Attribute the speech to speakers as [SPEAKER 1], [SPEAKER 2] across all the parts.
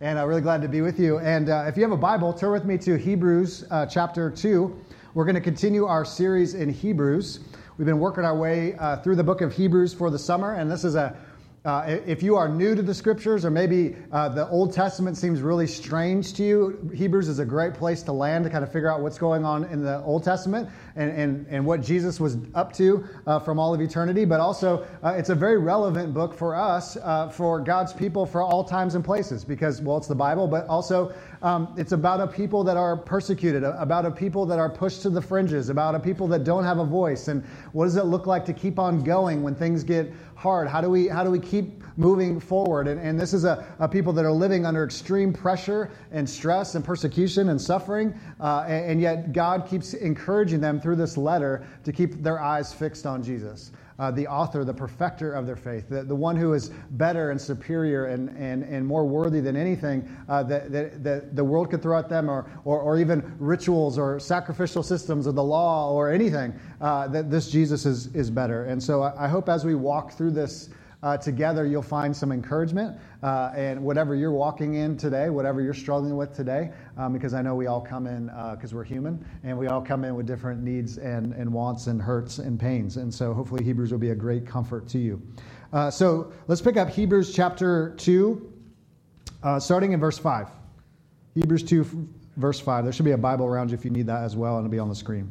[SPEAKER 1] and I'm really glad to be with you. And uh, if you have a Bible, turn with me to Hebrews uh, chapter 2. We're going to continue our series in Hebrews. We've been working our way uh, through the book of Hebrews for the summer, and this is a uh, if you are new to the scriptures, or maybe uh, the Old Testament seems really strange to you, Hebrews is a great place to land to kind of figure out what's going on in the Old Testament and, and, and what Jesus was up to uh, from all of eternity. But also, uh, it's a very relevant book for us, uh, for God's people, for all times and places, because, well, it's the Bible, but also um, it's about a people that are persecuted, about a people that are pushed to the fringes, about a people that don't have a voice. And what does it look like to keep on going when things get hard? How do we, how do we keep moving forward? And, and this is a, a people that are living under extreme pressure and stress and persecution and suffering. Uh, and, and yet God keeps encouraging them through this letter to keep their eyes fixed on Jesus uh, the author, the perfecter of their faith, the, the one who is better and superior and, and, and more worthy than anything uh, that, that, that, the world could throw at them, or, or, or, even rituals or sacrificial systems or the law or anything, uh, that this Jesus is, is better. And so I, I hope as we walk through this uh, together, you'll find some encouragement. Uh, and whatever you're walking in today, whatever you're struggling with today, um, because I know we all come in because uh, we're human and we all come in with different needs and, and wants and hurts and pains. And so hopefully Hebrews will be a great comfort to you. Uh, so let's pick up Hebrews chapter 2, uh, starting in verse 5. Hebrews 2, verse 5. There should be a Bible around you if you need that as well, and it'll be on the screen.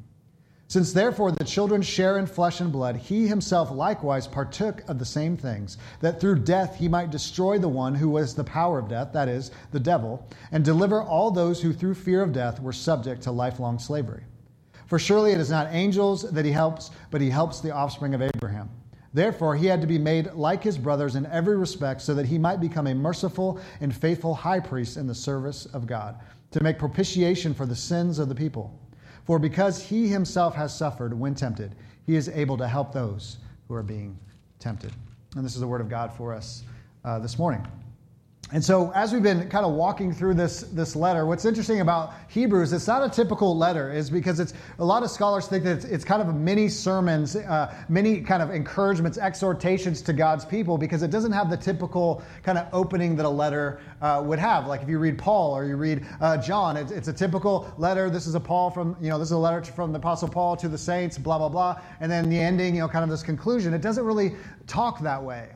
[SPEAKER 1] Since therefore the children share in flesh and blood, he himself likewise partook of the same things, that through death he might destroy the one who was the power of death, that is, the devil, and deliver all those who through fear of death were subject to lifelong slavery. For surely it is not angels that he helps, but he helps the offspring of Abraham. Therefore, he had to be made like his brothers in every respect, so that he might become a merciful and faithful high priest in the service of God, to make propitiation for the sins of the people. For because he himself has suffered when tempted, he is able to help those who are being tempted. And this is the word of God for us uh, this morning. And so, as we've been kind of walking through this, this letter, what's interesting about Hebrews, it's not a typical letter, is because it's a lot of scholars think that it's, it's kind of a mini sermons, uh, many kind of encouragements, exhortations to God's people, because it doesn't have the typical kind of opening that a letter uh, would have. Like if you read Paul or you read uh, John, it's, it's a typical letter. This is a Paul from, you know, this is a letter from the Apostle Paul to the saints, blah, blah, blah. And then the ending, you know, kind of this conclusion. It doesn't really talk that way.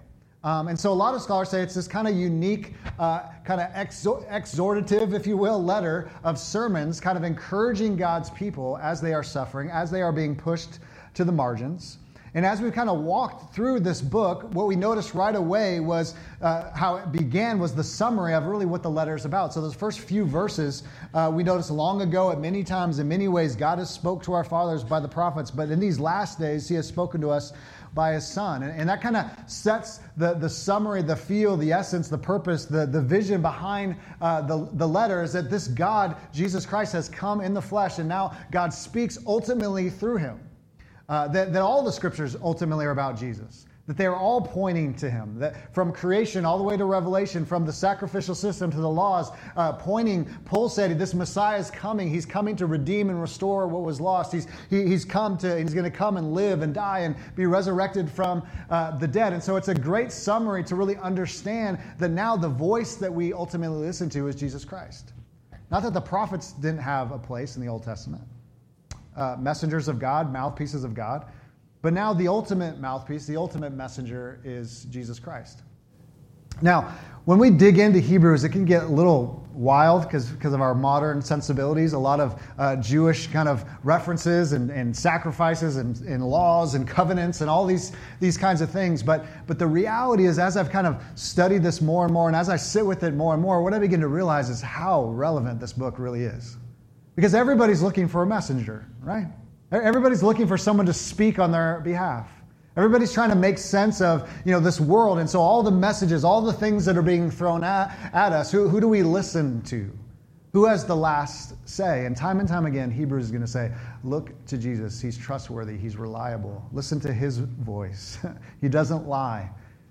[SPEAKER 1] Um, and so a lot of scholars say it's this kind of unique, uh, kind of exhortative, if you will, letter of sermons, kind of encouraging God's people as they are suffering, as they are being pushed to the margins. And as we kind of walked through this book, what we noticed right away was uh, how it began was the summary of really what the letter is about. So those first few verses, uh, we noticed long ago at many times, in many ways, God has spoke to our fathers by the prophets, but in these last days, He has spoken to us by his son. And, and that kind of sets the, the summary, the feel, the essence, the purpose, the, the vision behind uh, the, the letter is that this God, Jesus Christ, has come in the flesh, and now God speaks ultimately through him. Uh, that, that all the scriptures ultimately are about Jesus that they are all pointing to him. That from creation all the way to Revelation, from the sacrificial system to the laws, uh, pointing, said, this Messiah is coming. He's coming to redeem and restore what was lost. He's, he, he's come to, he's going to come and live and die and be resurrected from uh, the dead. And so it's a great summary to really understand that now the voice that we ultimately listen to is Jesus Christ. Not that the prophets didn't have a place in the Old Testament. uh, messengers of God, mouthpieces of God. But now the ultimate mouthpiece, the ultimate messenger is Jesus Christ. Now, when we dig into Hebrews, it can get a little wild because of our modern sensibilities. A lot of uh, Jewish kind of references and, and sacrifices and, and, laws and covenants and all these, these kinds of things. But, but the reality is, as I've kind of studied this more and more, and as I sit with it more and more, what I begin to realize is how relevant this book really is. Because everybody's looking for a messenger, right? Everybody's looking for someone to speak on their behalf. Everybody's trying to make sense of you know, this world. And so, all the messages, all the things that are being thrown at, at us, who, who do we listen to? Who has the last say? And time and time again, Hebrews is going to say, Look to Jesus. He's trustworthy, he's reliable. Listen to his voice. he doesn't lie.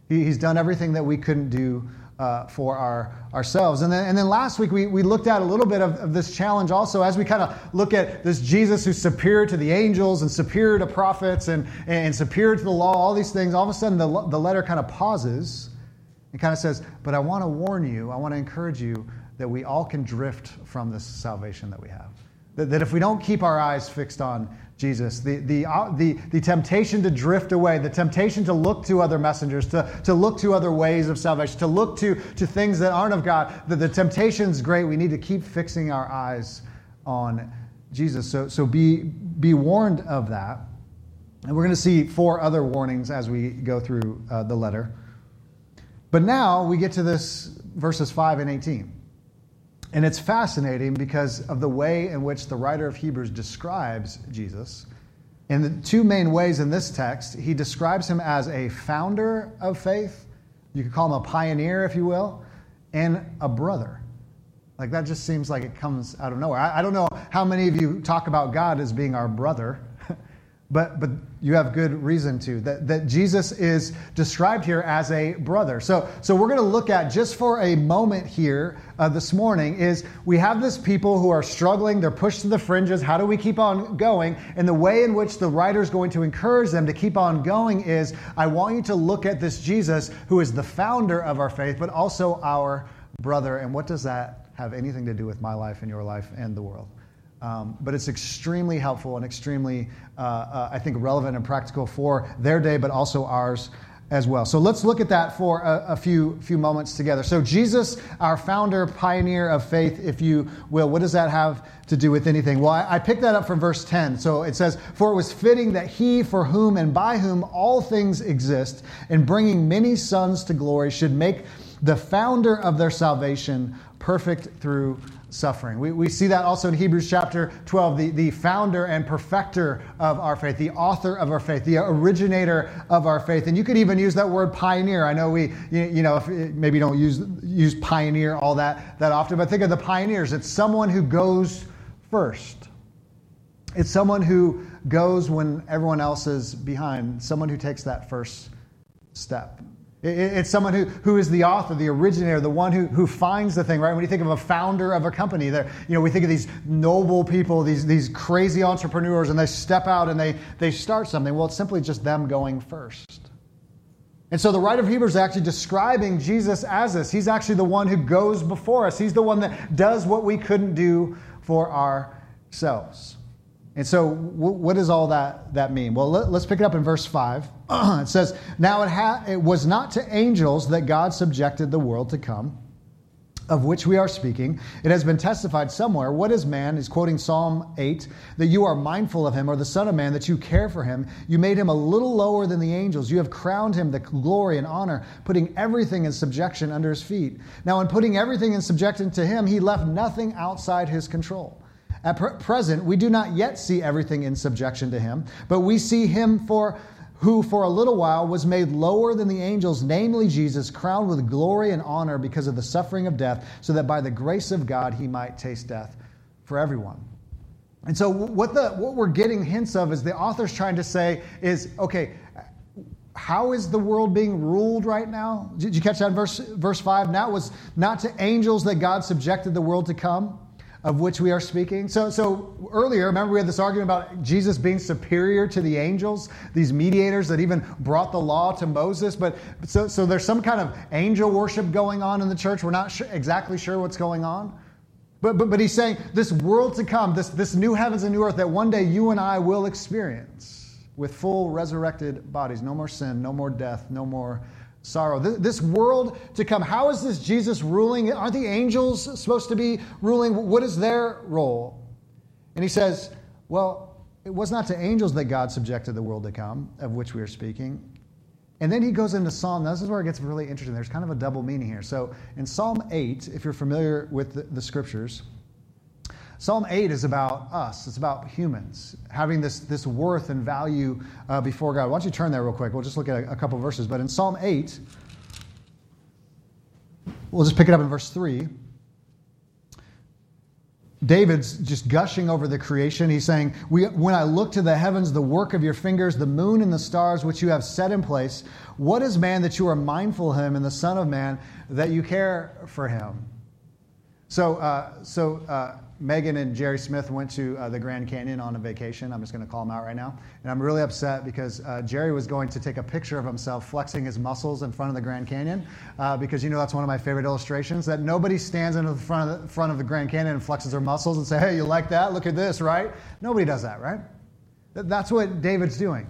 [SPEAKER 1] He, he's done everything that we couldn't do uh, for our, ourselves. And then, and then last week, we, we looked at a little bit of, of this challenge also as we kind of look at this Jesus who's superior to the angels and superior to prophets and, and superior to the law, all these things. All of a sudden, the, the letter kind of pauses and kind of says, But I want to warn you, I want to encourage you that we all can drift from this salvation that we have. That, that if we don't keep our eyes fixed on Jesus. The, the, uh, the, the temptation to drift away, the temptation to look to other messengers, to, to look to other ways of salvation, to look to, to things that aren't of God. The, the temptation is great. We need to keep fixing our eyes on Jesus. So, so be, be warned of that. And we're going to see four other warnings as we go through uh, the letter. But now we get to this verses 5 and 18. And it's fascinating because of the way in which the writer of Hebrews describes Jesus. In the two main ways in this text, he describes him as a founder of faith. You could call him a pioneer, if you will, and a brother. Like that just seems like it comes out of nowhere. I, I don't know how many of you talk about God as being our brother. But, but you have good reason to. That, that Jesus is described here as a brother. So, so we're going to look at just for a moment here uh, this morning is we have this people who are struggling. They're pushed to the fringes. How do we keep on going? And the way in which the writer is going to encourage them to keep on going is I want you to look at this Jesus who is the founder of our faith, but also our brother. And what does that have anything to do with my life and your life and the world? Um, but it's extremely helpful and extremely, uh, uh, I think, relevant and practical for their day, but also ours as well. So let's look at that for a, a, few, few moments together. So, Jesus, our founder, pioneer of faith, if you will, what does that have to do with anything? Well, I, I picked that up from verse 10. So it says, For it was fitting that he, for whom and by whom all things exist, in bringing many sons to glory, should make the founder of their salvation perfect through suffering. We, we see that also in Hebrews chapter 12, the, the founder and perfecter of our faith, the author of our faith, the originator of our faith. And you could even use that word pioneer. I know we, you, you know, if, maybe don't use, use pioneer all that, that often, but think of the pioneers. It's someone who goes first. It's someone who goes when everyone else is behind, someone who takes that first step. It's someone who, who is the author, the originator, the one who, who finds the thing, right? When you think of a founder of a company, there, you know, we think of these noble people, these, these crazy entrepreneurs, and they step out and they, they start something. Well, it's simply just them going first. And so the writer of Hebrews is actually describing Jesus as this. He's actually the one who goes before us. He's the one that does what we couldn't do for ourselves. And so, what does all that, that mean? Well, let, us pick it up in verse 5. it says, Now it, ha- it was not to angels that God subjected the world to come, of which we are speaking. It has been testified somewhere. What is man? He's quoting Psalm 8 that you are mindful of him, or the Son of Man, that you care for him. You made him a little lower than the angels. You have crowned him the glory and honor, putting everything in subjection under his feet. Now, in putting everything in subjection to him, he left nothing outside his control. At pr- present, we do not yet see everything in subjection to him, but we see him for who for a little while was made lower than the angels, namely Jesus, crowned with glory and honor because of the suffering of death, so that by the grace of God he might taste death for everyone. And so, what, the, what we're getting hints of is the author's trying to say is okay, how is the world being ruled right now? Did you catch that in verse, verse 5? Now it was not to angels that God subjected the world to come of which we are speaking. So, so earlier, remember we had this argument about Jesus being superior to the angels, these mediators that even brought the law to Moses. But so, so there's some kind of angel worship going on in the church. We're not sure, exactly sure what's going on. But, but, but he's saying this world to come, this, this new heavens and new earth that one day you and I will experience with full resurrected bodies. No more sin, no more death, no more sorrow. This, world to come, how is this Jesus ruling? Aren't the angels supposed to be ruling? What is their role? And he says, well, it was not to angels that God subjected the world to come, of which we are speaking. And then he goes into Psalm. Now, This is where it gets really interesting. There's kind of a double meaning here. So in Psalm 8, if you're familiar with the, the scriptures, Psalm 8 is about us. It's about humans having this, this worth and value uh, before God. Why don't you turn there real quick? We'll just look at a, a couple verses. But in Psalm 8, we'll just pick it up in verse 3. David's just gushing over the creation. He's saying, When I look to the heavens, the work of your fingers, the moon and the stars which you have set in place, what is man that you are mindful of him, and the Son of Man that you care for him? So, uh, so uh, Megan and Jerry Smith went to uh, the Grand Canyon on a vacation. I'm just going to call them out right now. And I'm really upset because uh, Jerry was going to take a picture of himself flexing his muscles in front of the Grand Canyon uh, because you know that's one of my favorite illustrations that nobody stands in the front of the, front of the Grand Canyon and flexes their muscles and say, hey, you like that? Look at this, right? Nobody does that, right? That's what David's doing.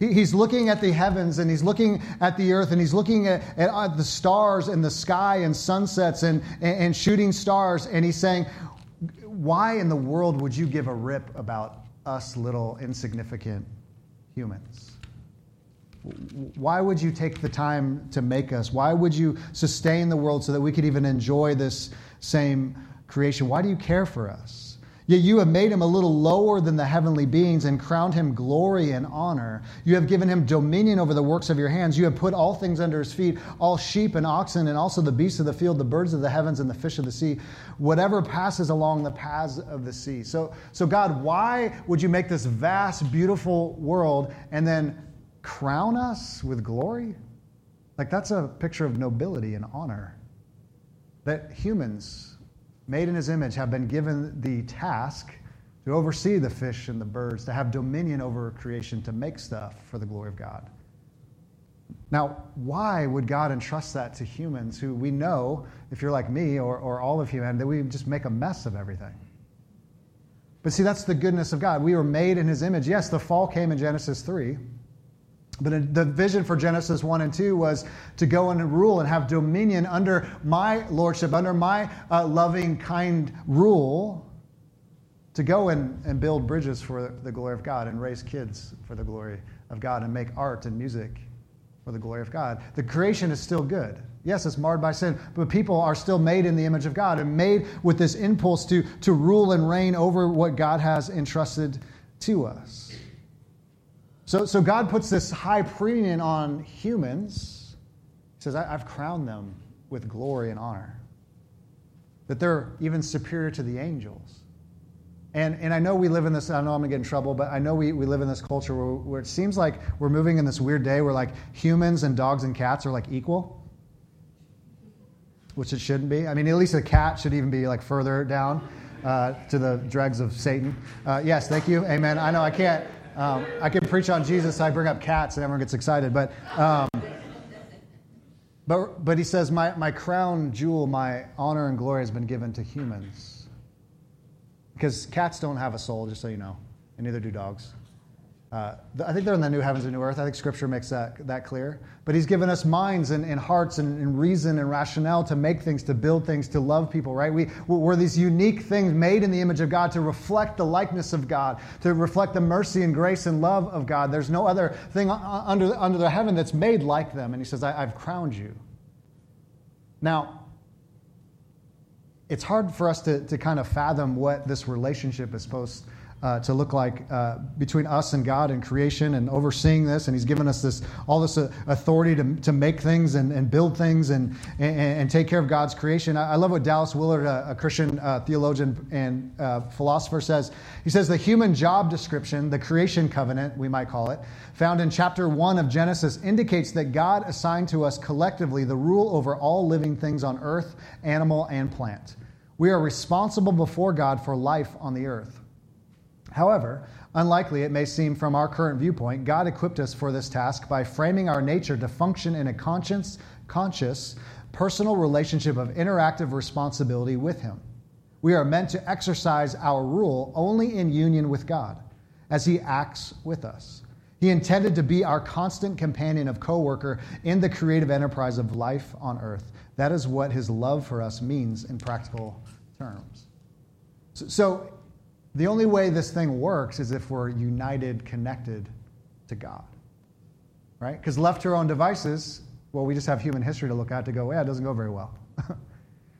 [SPEAKER 1] He's looking at the heavens and he's looking at the earth and he's looking at, at, the stars and the sky and sunsets and, and shooting stars and he's saying, why in the world would you give a rip about us little insignificant humans? Why would you take the time to make us? Why would you sustain the world so that we could even enjoy this same creation? Why do you care for us? Yet you have made him a little lower than the heavenly beings and crowned him glory and honor. You have given him dominion over the works of your hands. You have put all things under his feet, all sheep and oxen, and also the beasts of the field, the birds of the heavens, and the fish of the sea, whatever passes along the paths of the sea. So, so God, why would you make this vast, beautiful world and then crown us with glory? Like, that's a picture of nobility and honor. That humans, made in his image, have been given the task to oversee the fish and the birds, to have dominion over creation, to make stuff for the glory of God. Now, why would God entrust that to humans who we know, if you're like me or, or all of humanity, that we just make a mess of everything? But see, that's the goodness of God. We were made in his image. Yes, the fall came in Genesis 3. But the vision for Genesis 1 and 2 was to go and rule and have dominion under my lordship, under my uh, loving, kind rule, to go and, and build bridges for the glory of God and raise kids for the glory of God and make art and music for the glory of God. The creation is still good. Yes, it's marred by sin, but people are still made in the image of God and made with this impulse to, to rule and reign over what God has entrusted to us. So, so God puts this high premium on humans. He says, I've crowned them with glory and honor. That they're even superior to the angels. And, and I know we live in this, I know I'm to get in trouble, but I know we, we live in this culture where, where it seems like we're moving in this weird day where like humans and dogs and cats are like equal, which it shouldn't be. I mean, at least a cat should even be like further down uh, to the dregs of Satan. Uh, yes, thank you. Amen. I know I can't. Um, I can preach on Jesus. I bring up cats, and everyone gets excited. But, um, but, but he says, my, my crown jewel, my honor and glory has been given to humans. Because cats don't have a soul, just so you know, and neither do dogs. Uh, I think they're in the new heavens and new earth. I think Scripture makes that, that clear. But He's given us minds and, and hearts and, and, reason and rationale to make things, to build things, to love people, right? We, we're these unique things made in the image of God to reflect the likeness of God, to reflect the mercy and grace and love of God. There's no other thing under, under the heaven that's made like them. And He says, I, I've crowned you. Now, it's hard for us to, to kind of fathom what this relationship is supposed uh, to look like uh, between us and God and creation and overseeing this. And He's given us this all this uh, authority to, to make things and, and build things and, and, and, take care of God's creation. I, I love what Dallas Willard, a, a Christian uh, theologian and uh, philosopher, says. He says the human job description, the creation covenant, we might call it, found in chapter one of Genesis, indicates that God assigned to us collectively the rule over all living things on earth, animal, and plant. We are responsible before God for life on the earth. However, unlikely it may seem from our current viewpoint, God equipped us for this task by framing our nature to function in a conscious, conscious personal relationship of interactive responsibility with Him. We are meant to exercise our rule only in union with God as He acts with us. He intended to be our constant companion of co-worker in the creative enterprise of life on earth. That is what his love for us means in practical terms. So, the only way this thing works is if we're united, connected to God. Right? Because left to our own devices, well, we just have human history to look at to go, yeah, it doesn't go very well.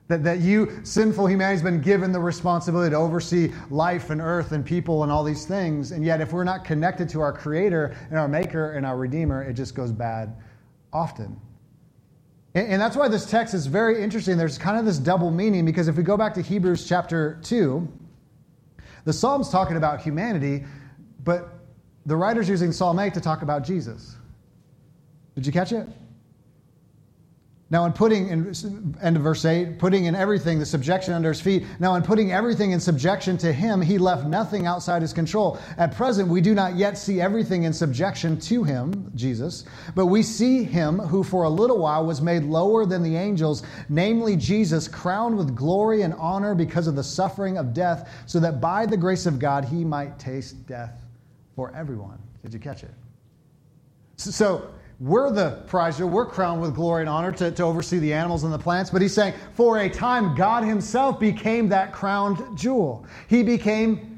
[SPEAKER 1] That, that you, sinful humanity, has been given the responsibility to oversee life and earth and people and all these things. And yet, if we're not connected to our Creator and our Maker and our Redeemer, it just goes bad often. And, and that's why this text is very interesting. There's kind of this double meaning because if we go back to Hebrews chapter 2, the Psalm's talking about humanity, but the writer's using Psalm 8 to talk about Jesus. Did you catch it? Now, in putting, in end of verse 8, putting in everything, the subjection under his feet. Now, in putting everything in subjection to him, he left nothing outside his control. At present, we do not yet see everything in subjection to him, Jesus, but we see him who for a little while was made lower than the angels, namely Jesus, crowned with glory and honor because of the suffering of death, so that by the grace of God he might taste death for everyone. Did you catch it? So, we're the prize. We're crowned with glory and honor to, to oversee the animals and the plants. But he's saying, for a time, God himself became that crowned jewel. He became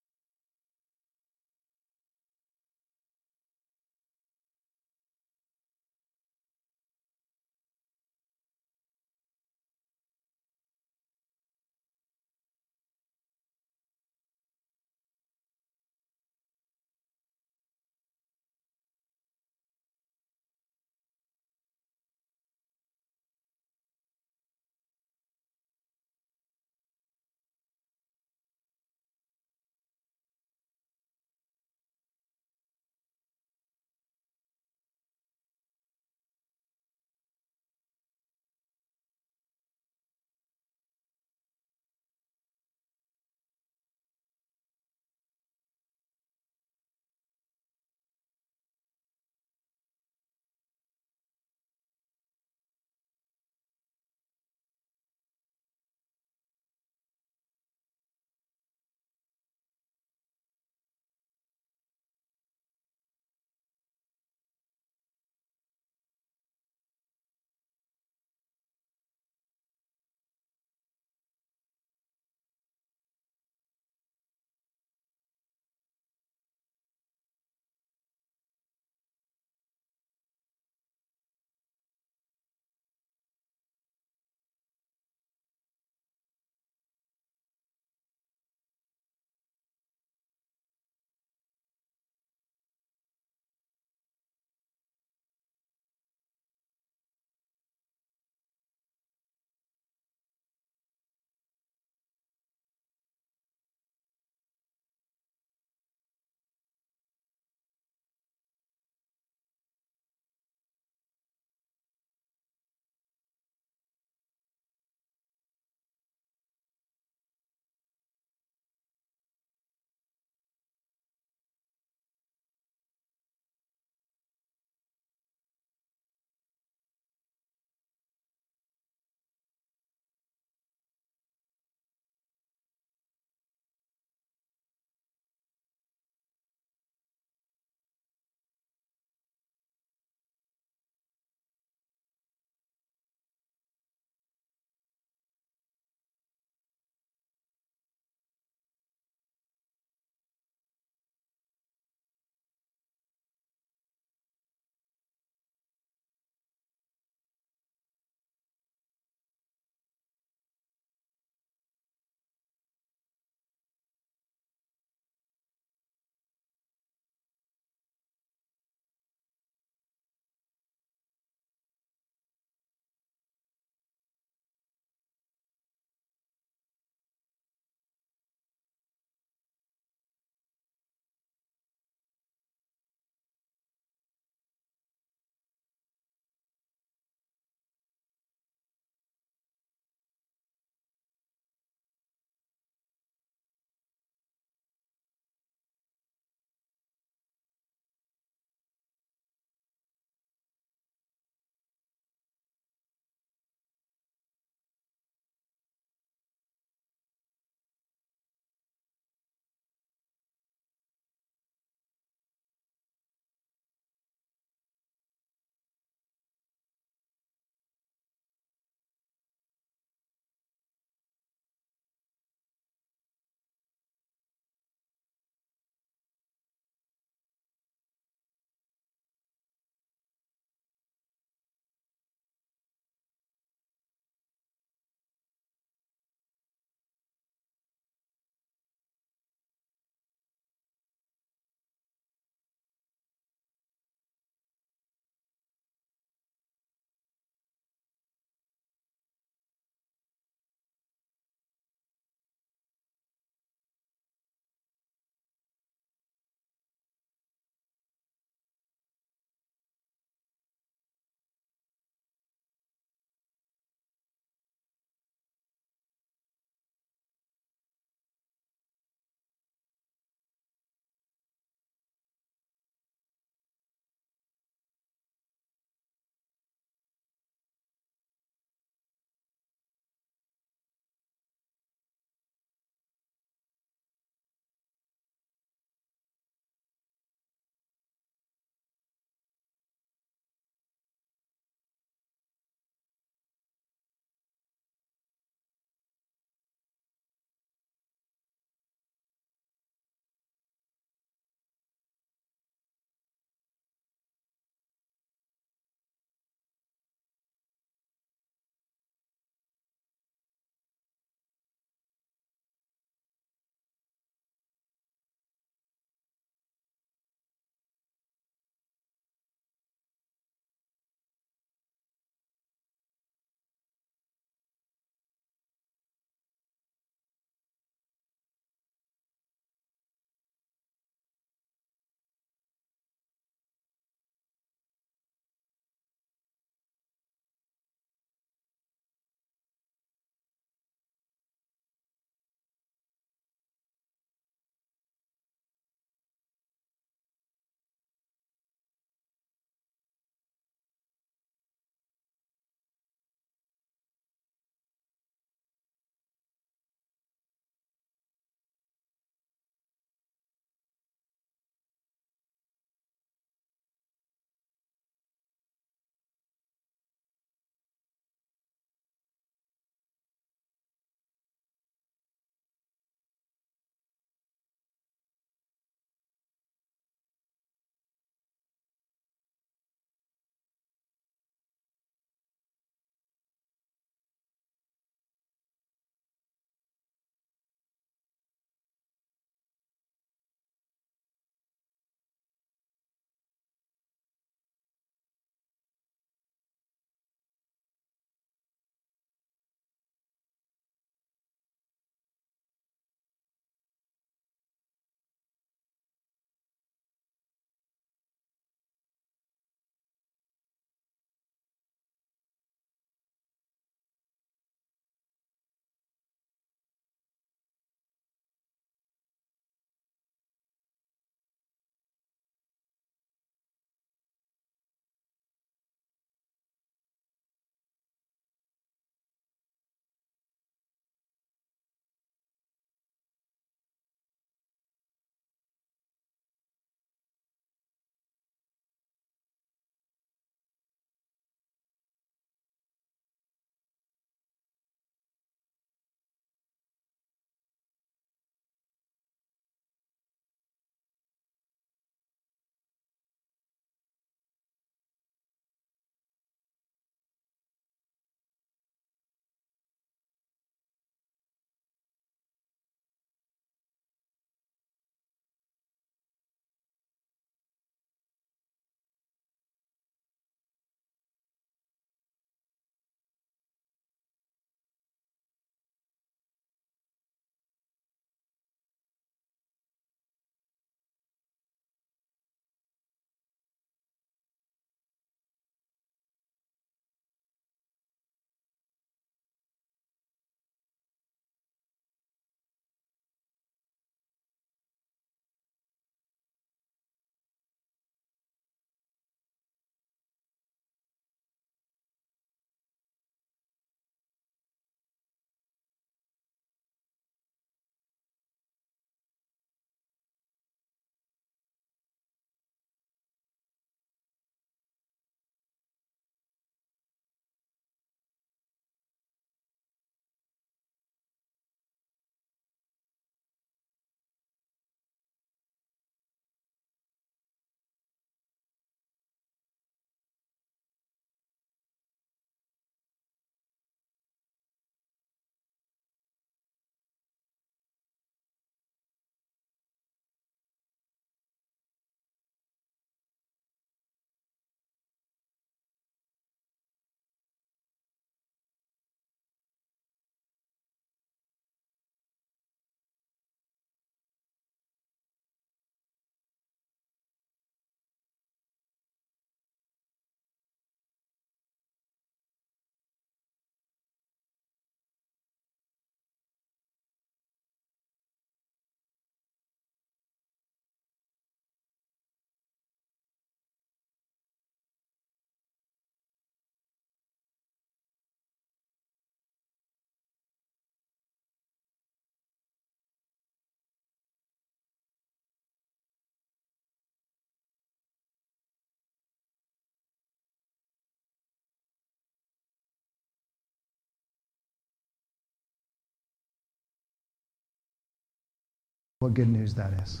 [SPEAKER 1] what good news that is.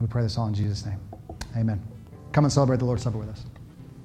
[SPEAKER 1] We pray this all in Jesus' name. Amen. Come and celebrate the Lord's Supper with us.